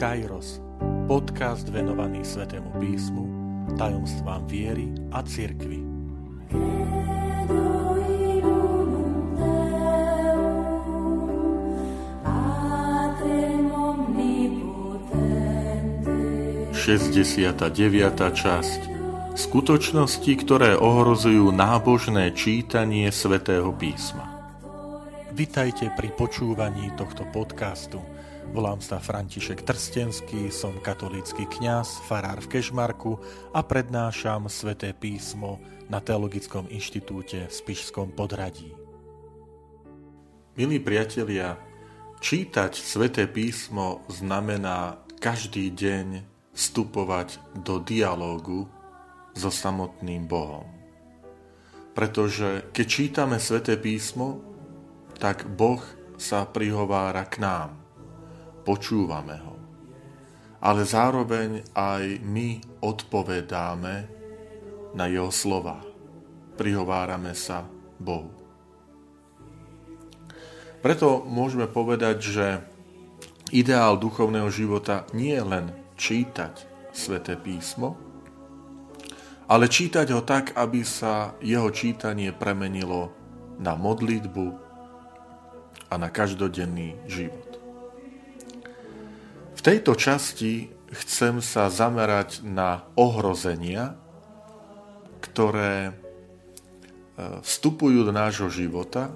Kairos, podcast venovaný Svetému písmu, tajomstvám viery a cirkvi. Šesťdesiata časť Skutočnosti, ktoré ohrozujú nábožné čítanie Svetého písma. Vitajte pri počúvaní tohto podcastu – Volám sa František Trstenský, som katolícky kňaz, farár v Kešmarku a prednášam sväté písmo na Teologickom inštitúte v Spišskom podradí. Milí priatelia, čítať sväté písmo znamená každý deň vstupovať do dialógu so samotným Bohom. Pretože keď čítame sväté písmo, tak Boh sa prihovára k nám počúvame ho. Ale zároveň aj my odpovedáme na jeho slova. Prihovárame sa Bohu. Preto môžeme povedať, že ideál duchovného života nie je len čítať sväté písmo, ale čítať ho tak, aby sa jeho čítanie premenilo na modlitbu a na každodenný život. V tejto časti chcem sa zamerať na ohrozenia, ktoré e, vstupujú do nášho života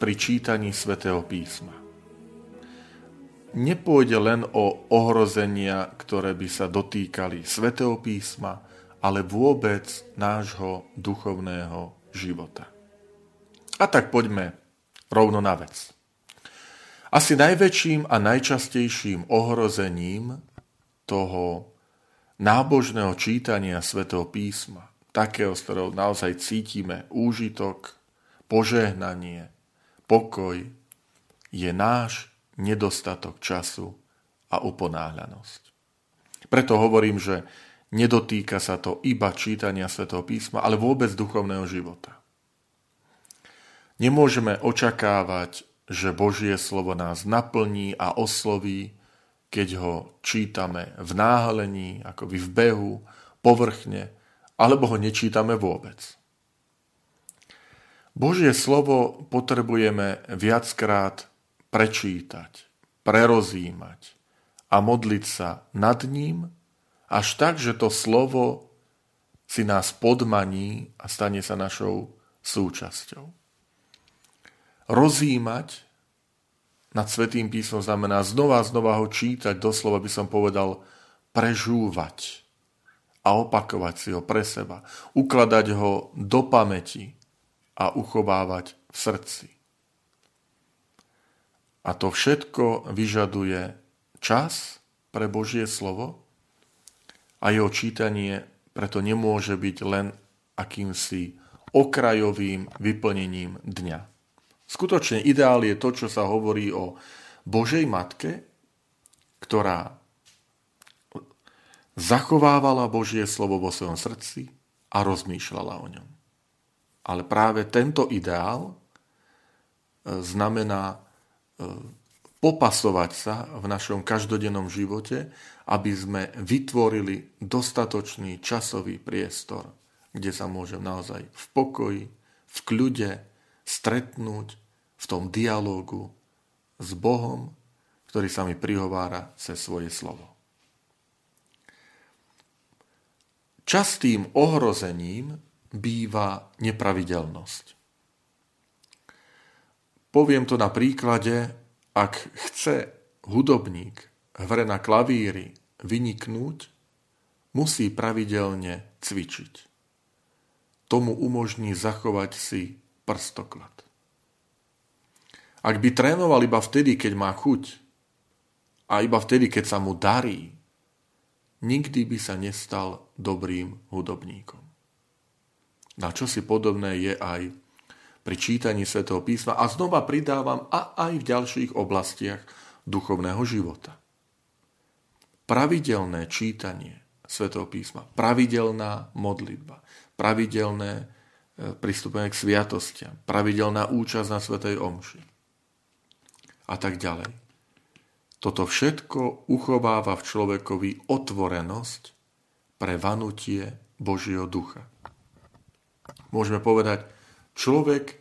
pri čítaní svätého písma. Nepôjde len o ohrozenia, ktoré by sa dotýkali svätého písma, ale vôbec nášho duchovného života. A tak poďme rovno na vec. Asi najväčším a najčastejším ohrozením toho nábožného čítania svätého písma, takého, z ktorého naozaj cítime úžitok, požehnanie, pokoj, je náš nedostatok času a uponáhľanosť. Preto hovorím, že nedotýka sa to iba čítania svätého písma, ale vôbec duchovného života. Nemôžeme očakávať že Božie slovo nás naplní a osloví, keď ho čítame v náhlení, akoby v behu, povrchne, alebo ho nečítame vôbec. Božie slovo potrebujeme viackrát prečítať, prerozímať a modliť sa nad ním, až tak, že to slovo si nás podmaní a stane sa našou súčasťou. Rozímať nad Svetým písmom znamená znova a znova ho čítať, doslova by som povedal prežúvať a opakovať si ho pre seba, ukladať ho do pamäti a uchovávať v srdci. A to všetko vyžaduje čas pre Božie slovo a jeho čítanie preto nemôže byť len akýmsi okrajovým vyplnením dňa. Skutočne ideál je to, čo sa hovorí o Božej Matke, ktorá zachovávala Božie slovo vo svojom srdci a rozmýšľala o ňom. Ale práve tento ideál e, znamená e, popasovať sa v našom každodennom živote, aby sme vytvorili dostatočný časový priestor, kde sa môžem naozaj v pokoji, v kľude stretnúť v tom dialógu s Bohom, ktorý sa mi prihovára cez svoje slovo. Častým ohrozením býva nepravidelnosť. Poviem to na príklade, ak chce hudobník hre na klavíri vyniknúť, musí pravidelne cvičiť. Tomu umožní zachovať si prstoklad. Ak by trénoval iba vtedy, keď má chuť a iba vtedy, keď sa mu darí, nikdy by sa nestal dobrým hudobníkom. Na čo si podobné je aj pri čítaní svätého písma a znova pridávam a aj v ďalších oblastiach duchovného života. Pravidelné čítanie svätého písma, pravidelná modlitba, pravidelné pristúpenie k sviatostiam, pravidelná účasť na Svetej Omši a tak ďalej. toto všetko uchováva v človekovi otvorenosť pre vanutie Božieho ducha. Môžeme povedať, človek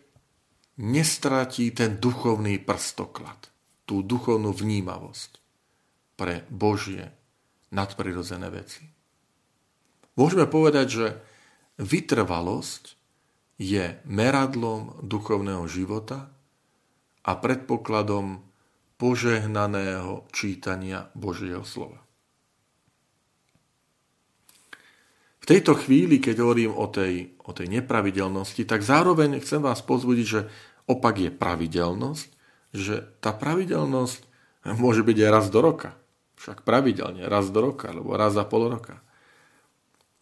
nestratí ten duchovný prstoklad, tú duchovnú vnímavosť pre Božie nadprirodzené veci. Môžeme povedať, že vytrvalosť je meradlom duchovného života a predpokladom požehnaného čítania Božieho slova. V tejto chvíli, keď hovorím o tej, o tej nepravidelnosti, tak zároveň chcem vás pozbudiť, že opak je pravidelnosť, že tá pravidelnosť môže byť aj raz do roka. Však pravidelne, raz do roka, alebo raz za pol roka.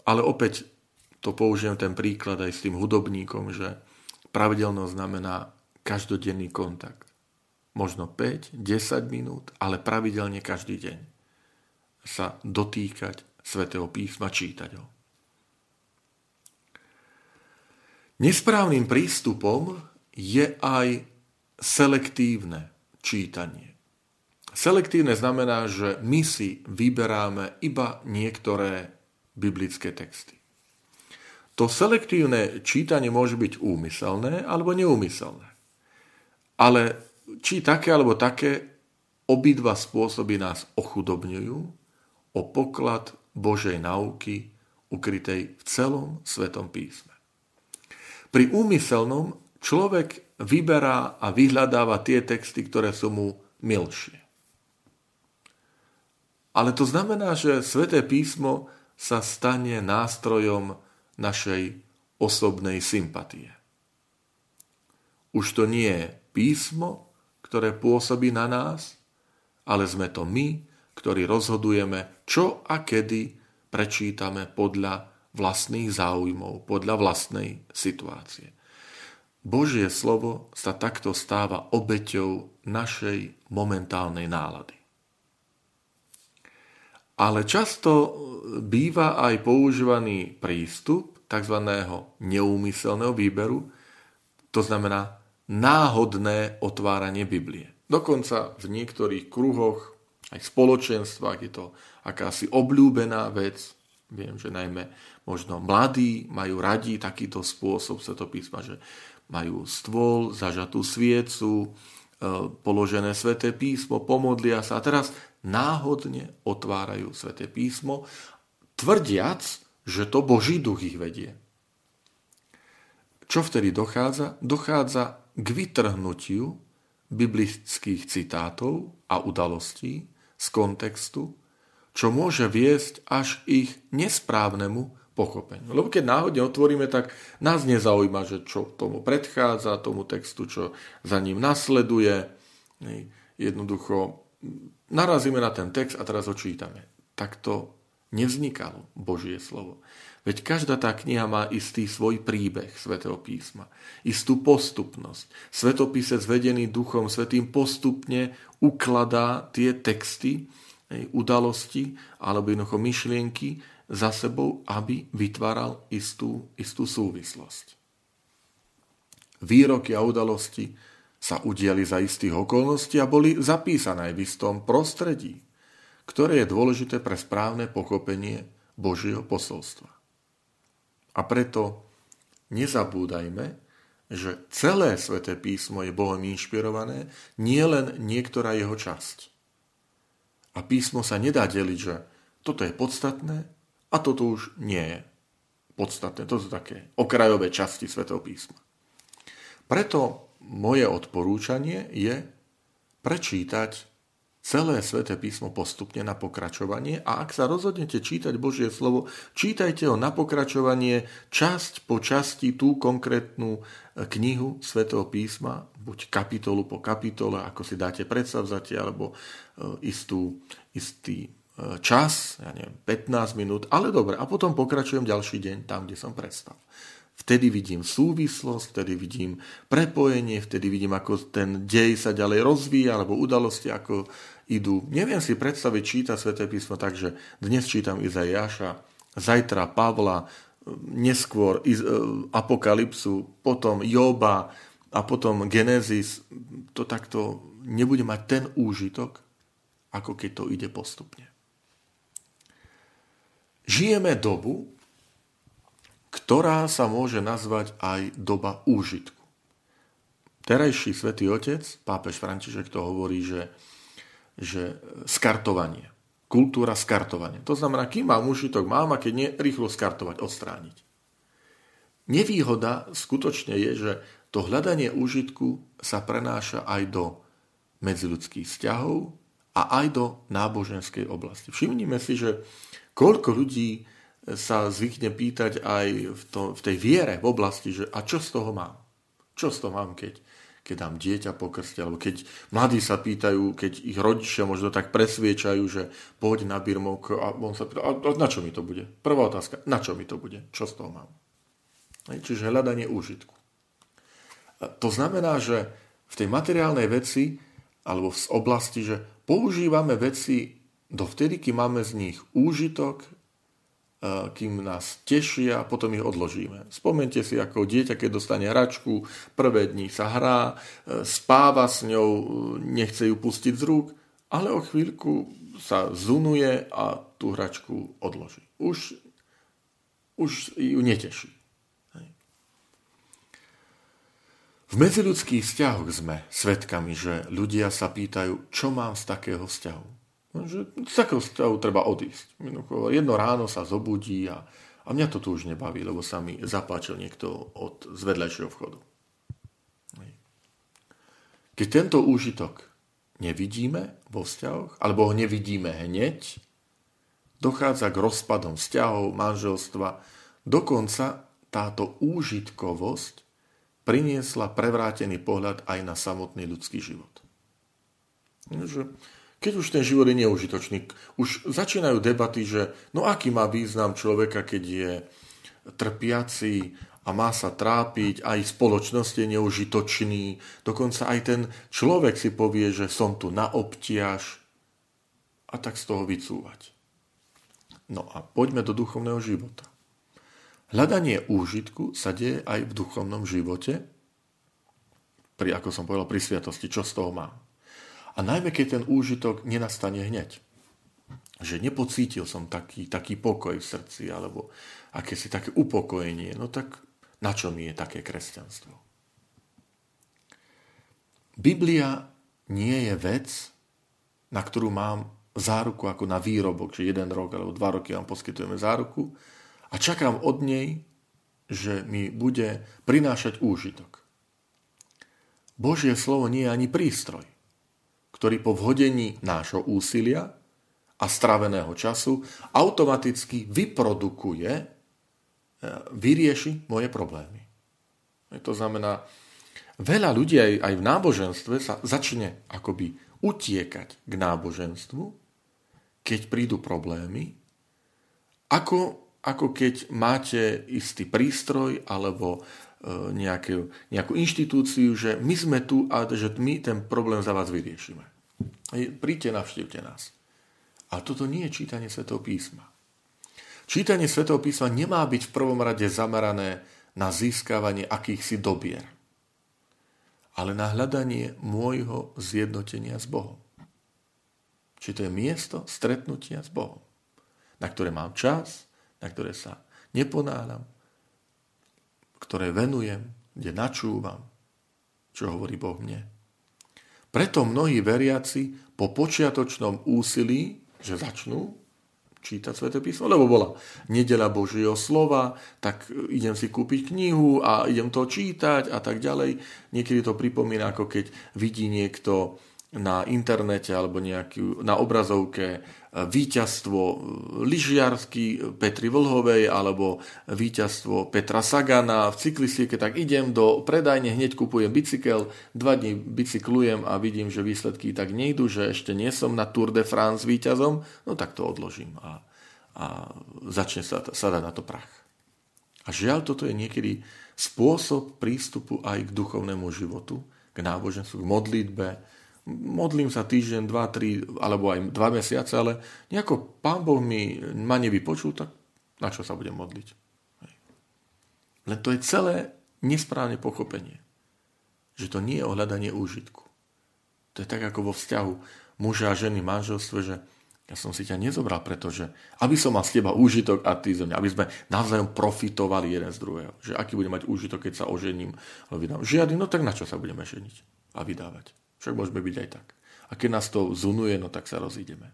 Ale opäť to použijem ten príklad aj s tým hudobníkom, že pravidelnosť znamená každodenný kontakt. Možno 5, 10 minút, ale pravidelne každý deň sa dotýkať svätého písma, čítať ho. Nesprávnym prístupom je aj selektívne čítanie. Selektívne znamená, že my si vyberáme iba niektoré biblické texty. To selektívne čítanie môže byť úmyselné alebo neúmyselné. Ale či také alebo také, obidva spôsoby nás ochudobňujú o poklad Božej nauky ukrytej v celom Svetom písme. Pri úmyselnom človek vyberá a vyhľadáva tie texty, ktoré sú mu milšie. Ale to znamená, že Sveté písmo sa stane nástrojom našej osobnej sympatie. Už to nie je písmo, ktoré pôsobí na nás, ale sme to my, ktorí rozhodujeme, čo a kedy prečítame podľa vlastných záujmov, podľa vlastnej situácie. Božie slovo sa takto stáva obeťou našej momentálnej nálady. Ale často býva aj používaný prístup tzv. neúmyselného výberu, to znamená náhodné otváranie Biblie. Dokonca v niektorých kruhoch, aj v spoločenstvách je to akási obľúbená vec. Viem, že najmä možno mladí majú radi takýto spôsob svetopísma, že majú stôl, zažatú sviecu, e, položené sveté písmo, pomodlia sa a teraz náhodne otvárajú sveté písmo, tvrdiac, že to Boží duch ich vedie. Čo vtedy dochádza? Dochádza k vytrhnutiu biblických citátov a udalostí z kontextu čo môže viesť až ich nesprávnemu pochopeniu. Lebo keď náhodne otvoríme, tak nás nezaujíma, že čo tomu predchádza, tomu textu, čo za ním nasleduje. Jednoducho narazíme na ten text a teraz ho čítame. Tak to nevznikalo Božie slovo. Veď každá tá kniha má istý svoj príbeh svätého písma, istú postupnosť. Svetopisec vedený Duchom Svetým postupne ukladá tie texty, udalosti alebo jednoducho myšlienky za sebou, aby vytváral istú, istú súvislosť. Výroky a udalosti sa udiali za istých okolností a boli zapísané v istom prostredí, ktoré je dôležité pre správne pochopenie Božieho posolstva. A preto nezabúdajme, že celé sväté písmo je Bohom inšpirované, nie len niektorá jeho časť. A písmo sa nedá deliť, že toto je podstatné a toto už nie je podstatné. To sú také okrajové časti Svetého písma. Preto moje odporúčanie je prečítať celé sväté písmo postupne na pokračovanie a ak sa rozhodnete čítať Božie slovo, čítajte ho na pokračovanie časť po časti tú konkrétnu knihu svätého písma, buď kapitolu po kapitole, ako si dáte predstavzatie, alebo e, istú, istý e, čas, ja neviem, 15 minút, ale dobre, a potom pokračujem ďalší deň tam, kde som prestal. Vtedy vidím súvislosť, vtedy vidím prepojenie, vtedy vidím, ako ten dej sa ďalej rozvíja, alebo udalosti, ako idú. Neviem si predstaviť čítať Sveté písmo tak, že dnes čítam Izaiáša, zajtra Pavla, neskôr e, Apokalypsu, potom Joba a potom Genesis. To takto nebude mať ten úžitok, ako keď to ide postupne. Žijeme dobu, ktorá sa môže nazvať aj doba úžitku. Terajší svätý Otec, pápež František to hovorí, že, že skartovanie, kultúra skartovania. To znamená, kým mám užitok, mám a keď nie, rýchlo skartovať, odstrániť. Nevýhoda skutočne je, že to hľadanie úžitku sa prenáša aj do medziludských vzťahov a aj do náboženskej oblasti. Všimnime si, že koľko ľudí sa zvykne pýtať aj v, to, v tej viere v oblasti, že a čo z toho mám? Čo z toho mám, keď, keď dám dieťa po alebo keď mladí sa pýtajú, keď ich rodičia možno tak presviečajú, že poď na birmok a on sa pýta, a na čo mi to bude? Prvá otázka, na čo mi to bude? Čo z toho mám? Čiže hľadanie úžitku. To znamená, že v tej materiálnej veci alebo v oblasti, že používame veci dovtedy, kým máme z nich úžitok, kým nás tešia a potom ich odložíme. Spomente si, ako dieťa, keď dostane hračku, prvé dni sa hrá, e, spáva s ňou, e, nechce ju pustiť z rúk, ale o chvíľku sa zunuje a tú hračku odloží. Už, už ju neteší. V medziludských vzťahoch sme svedkami, že ľudia sa pýtajú, čo mám z takého vzťahu. Že z takého stavu treba odísť. Jedno ráno sa zobudí a, a mňa to tu už nebaví, lebo sa mi zapáčil niekto od z vedľajšieho vchodu. Keď tento úžitok nevidíme vo vzťahoch, alebo ho nevidíme hneď, dochádza k rozpadom vzťahov, manželstva. Dokonca táto úžitkovosť priniesla prevrátený pohľad aj na samotný ľudský život. Že keď už ten život je neužitočný. Už začínajú debaty, že no aký má význam človeka, keď je trpiaci a má sa trápiť, aj spoločnosť je neužitočný, dokonca aj ten človek si povie, že som tu na obtiaž a tak z toho vycúvať. No a poďme do duchovného života. Hľadanie úžitku sa deje aj v duchovnom živote, pri, ako som povedal, pri sviatosti, čo z toho mám. A najmä, keď ten úžitok nenastane hneď. Že nepocítil som taký, taký pokoj v srdci, alebo akési také upokojenie. No tak na čo mi je také kresťanstvo? Biblia nie je vec, na ktorú mám záruku ako na výrobok, že jeden rok alebo dva roky vám poskytujeme záruku a čakám od nej, že mi bude prinášať úžitok. Božie slovo nie je ani prístroj ktorý po vhodení nášho úsilia a straveného času automaticky vyprodukuje, e, vyrieši moje problémy. To znamená, veľa ľudí aj, aj v náboženstve sa začne akoby utiekať k náboženstvu, keď prídu problémy, ako, ako keď máte istý prístroj alebo e, nejakú, nejakú inštitúciu, že my sme tu a že my ten problém za vás vyriešime. Príďte, navštívte nás. A toto nie je čítanie Svetého písma. Čítanie Svetého písma nemá byť v prvom rade zamerané na získavanie akýchsi dobier, ale na hľadanie môjho zjednotenia s Bohom. Či to je miesto stretnutia s Bohom, na ktoré mám čas, na ktoré sa neponáhľam, ktoré venujem, kde načúvam, čo hovorí Boh mne. Preto mnohí veriaci po počiatočnom úsilí, že začnú čítať Svete písmo, lebo bola nedela Božieho slova, tak idem si kúpiť knihu a idem to čítať a tak ďalej. Niekedy to pripomína, ako keď vidí niekto na internete alebo nejakú, na obrazovke víťazstvo lyžiarsky Petri Vlhovej alebo víťazstvo Petra Sagana v cyklistike, tak idem do predajne, hneď kupujem bicykel, dva dní bicyklujem a vidím, že výsledky tak nejdu, že ešte nie som na Tour de France víťazom, no tak to odložím a, a začne sa sadať na to prach. A žiaľ, toto je niekedy spôsob prístupu aj k duchovnému životu, k náboženstvu, k modlitbe, modlím sa týždeň, dva, tri, alebo aj dva mesiace, ale nejako pán Boh mi ma nevypočul, tak na čo sa budem modliť? Len to je celé nesprávne pochopenie. Že to nie je ohľadanie úžitku. To je tak ako vo vzťahu. muža a ženy v manželstve, že ja som si ťa nezobral, pretože aby som mal z teba úžitok a ty zo mňa, aby sme navzájom profitovali jeden z druhého. Že aký bude mať úžitok, keď sa ožením a vydám. Žiadny, no tak na čo sa budeme ženiť a vydávať? Však môžeme byť aj tak. A keď nás to zunuje, no tak sa rozídeme.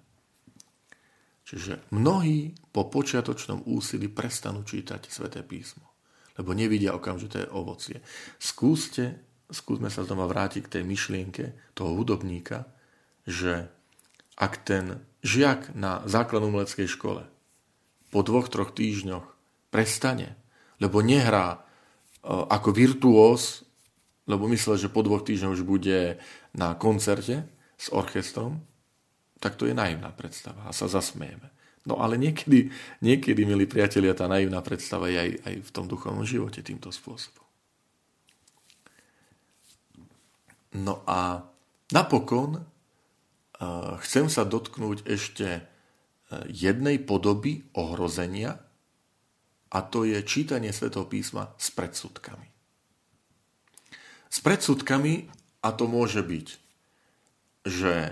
Čiže mnohí po počiatočnom úsilí prestanú čítať sväté písmo, lebo nevidia okamžité ovocie. Skúste, skúsme sa znova vrátiť k tej myšlienke toho hudobníka, že ak ten žiak na základnom umeleckej škole po dvoch, troch týždňoch prestane, lebo nehrá e, ako virtuós, lebo myslel, že po dvoch týždňoch už bude na koncerte s orchestrom, tak to je naivná predstava a sa zasmejeme. No ale niekedy, niekedy, milí priatelia, tá naivná predstava je aj, aj v tom duchovnom živote týmto spôsobom. No a napokon chcem sa dotknúť ešte e, jednej podoby ohrozenia a to je čítanie svätého písma s predsudkami. S predsudkami, a to môže byť, že e,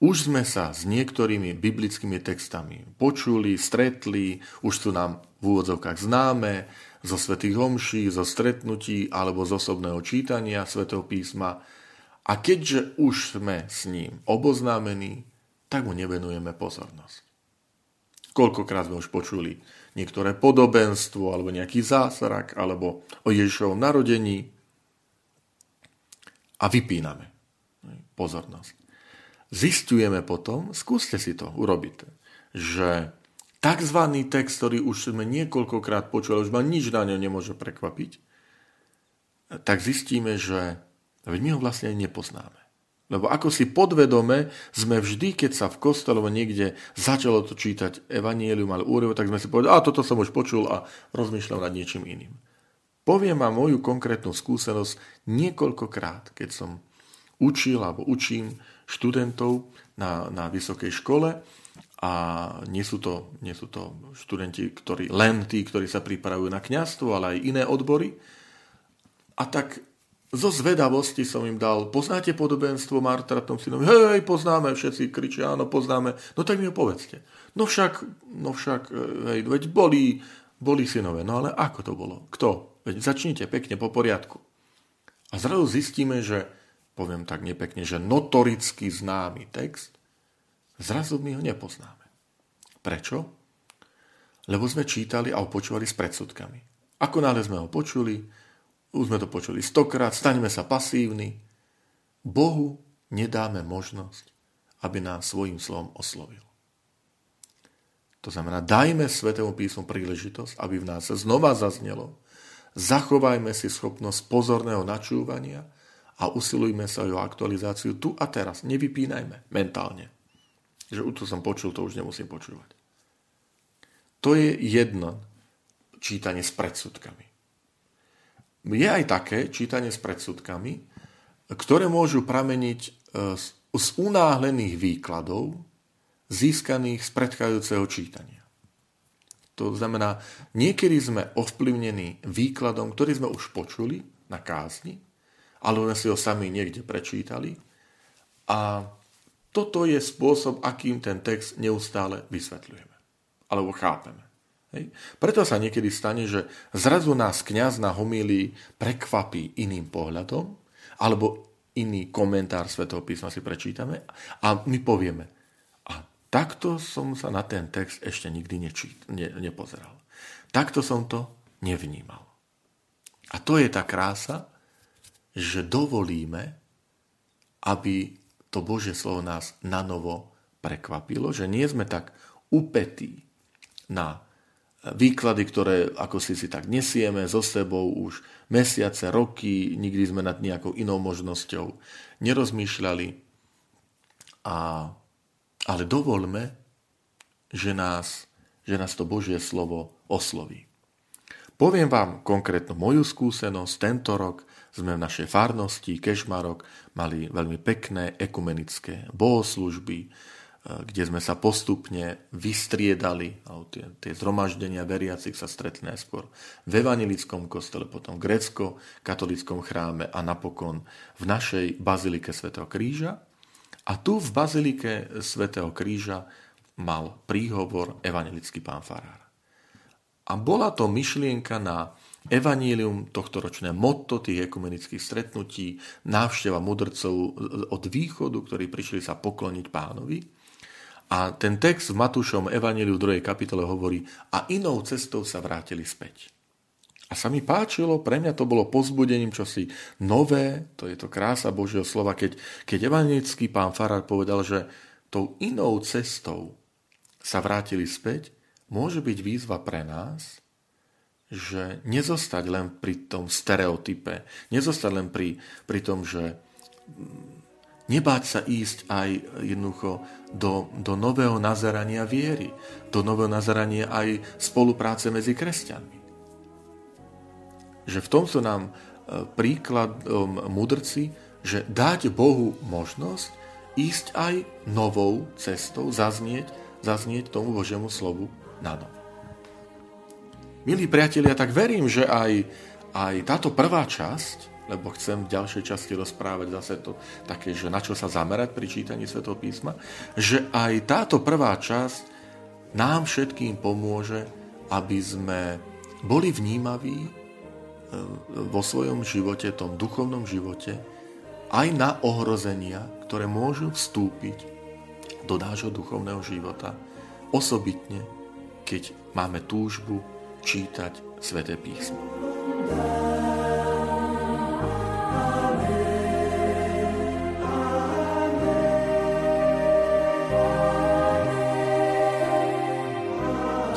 už sme sa s niektorými biblickými textami počuli, stretli, už sú nám v úvodzovkách známe, zo svätých homší, zo stretnutí alebo z osobného čítania svätého písma, a keďže už sme s ním oboznámení, tak mu nevenujeme pozornosť. Koľkokrát sme už počuli niektoré podobenstvo, alebo nejaký zásrak, alebo o Ježišovom narodení a vypíname pozornosť. Zistujeme potom, skúste si to urobiť, že tzv. text, ktorý už sme niekoľkokrát počuli, už ma nič na ňo nemôže prekvapiť, tak zistíme, že Veď my ho vlastne nepoznáme. Lebo ako si podvedome sme vždy, keď sa v kostole niekde začalo to čítať evanielium alebo úrevo, tak sme si povedali, a toto som už počul a rozmýšľal nad niečím iným. Poviem vám moju konkrétnu skúsenosť niekoľkokrát, keď som učil alebo učím študentov na, na vysokej škole a nie sú, to, nie sú to študenti, ktorí, len tí, ktorí sa pripravujú na kňazstvo, ale aj iné odbory. A tak zo zvedavosti som im dal, poznáte podobenstvo Martratom synovi? Hej, poznáme, všetci kričia, áno, poznáme. No tak mi ho povedzte. No však, no však, e, hej, veď boli, boli synové. No ale ako to bolo? Kto? Veď začnite pekne, po poriadku. A zrazu zistíme, že, poviem tak nepekne, že notoricky známy text, zrazu my ho nepoznáme. Prečo? Lebo sme čítali a opočúvali s predsudkami. Ako náhle sme ho počuli, už sme to počuli stokrát, staňme sa pasívni. Bohu nedáme možnosť, aby nás svojim slovom oslovil. To znamená, dajme Svetému písmu príležitosť, aby v nás znova zaznelo. Zachovajme si schopnosť pozorného načúvania a usilujme sa o aktualizáciu tu a teraz. Nevypínajme mentálne. Že to som počul, to už nemusím počúvať. To je jedno čítanie s predsudkami je aj také čítanie s predsudkami, ktoré môžu prameniť e, z unáhlených výkladov získaných z predchádzajúceho čítania. To znamená, niekedy sme ovplyvnení výkladom, ktorý sme už počuli na kázni, ale sme si ho sami niekde prečítali. A toto je spôsob, akým ten text neustále vysvetľujeme. Alebo chápeme. Hej. Preto sa niekedy stane, že zrazu nás kňaz na homílii prekvapí iným pohľadom, alebo iný komentár Svetého písma si prečítame a my povieme, takto som sa na ten text ešte nikdy nečít, ne, nepozeral. Takto som to nevnímal. A to je tá krása, že dovolíme, aby to Božie slovo nás na novo prekvapilo, že nie sme tak upetí na výklady, ktoré ako si si tak nesieme so sebou už mesiace, roky, nikdy sme nad nejakou inou možnosťou nerozmýšľali. A, ale dovolme, že nás, že nás to Božie slovo osloví. Poviem vám konkrétno moju skúsenosť. Tento rok sme v našej farnosti Kešmarok mali veľmi pekné ekumenické bohoslužby, kde sme sa postupne vystriedali, tie, tie zhromaždenia veriacich sa stretli najskôr v evangelickom kostole, potom v grecko-katolickom chráme a napokon v našej bazilike Svetého kríža. A tu v Bazilike svätého Kríža mal príhovor evangelický pán Farár. A bola to myšlienka na evanílium tohto ročné motto tých ekumenických stretnutí, návšteva mudrcov od východu, ktorí prišli sa pokloniť pánovi. A ten text v Matúšom evaníliu v 2. kapitole hovorí a inou cestou sa vrátili späť. A sa mi páčilo, pre mňa to bolo pozbudením čosi nové, to je to krása Božieho slova, keď, keď evangelický pán Farár povedal, že tou inou cestou sa vrátili späť, môže byť výzva pre nás, že nezostať len pri tom stereotype, nezostať len pri, pri tom, že mm, nebáť sa ísť aj jednoducho do, do nového nazerania viery, do nového nazerania aj spolupráce medzi kresťanmi že v tom sú nám e, príkladom mudrci, že dať Bohu možnosť ísť aj novou cestou, zaznieť, zaznieť tomu Božiemu slovu na novo. Milí priatelia, tak verím, že aj, aj táto prvá časť, lebo chcem v ďalšej časti rozprávať zase to také, že na čo sa zamerať pri čítaní Svetého písma, že aj táto prvá časť nám všetkým pomôže, aby sme boli vnímaví vo svojom živote, tom duchovnom živote, aj na ohrozenia, ktoré môžu vstúpiť do nášho duchovného života, osobitne, keď máme túžbu čítať Sveté písmo.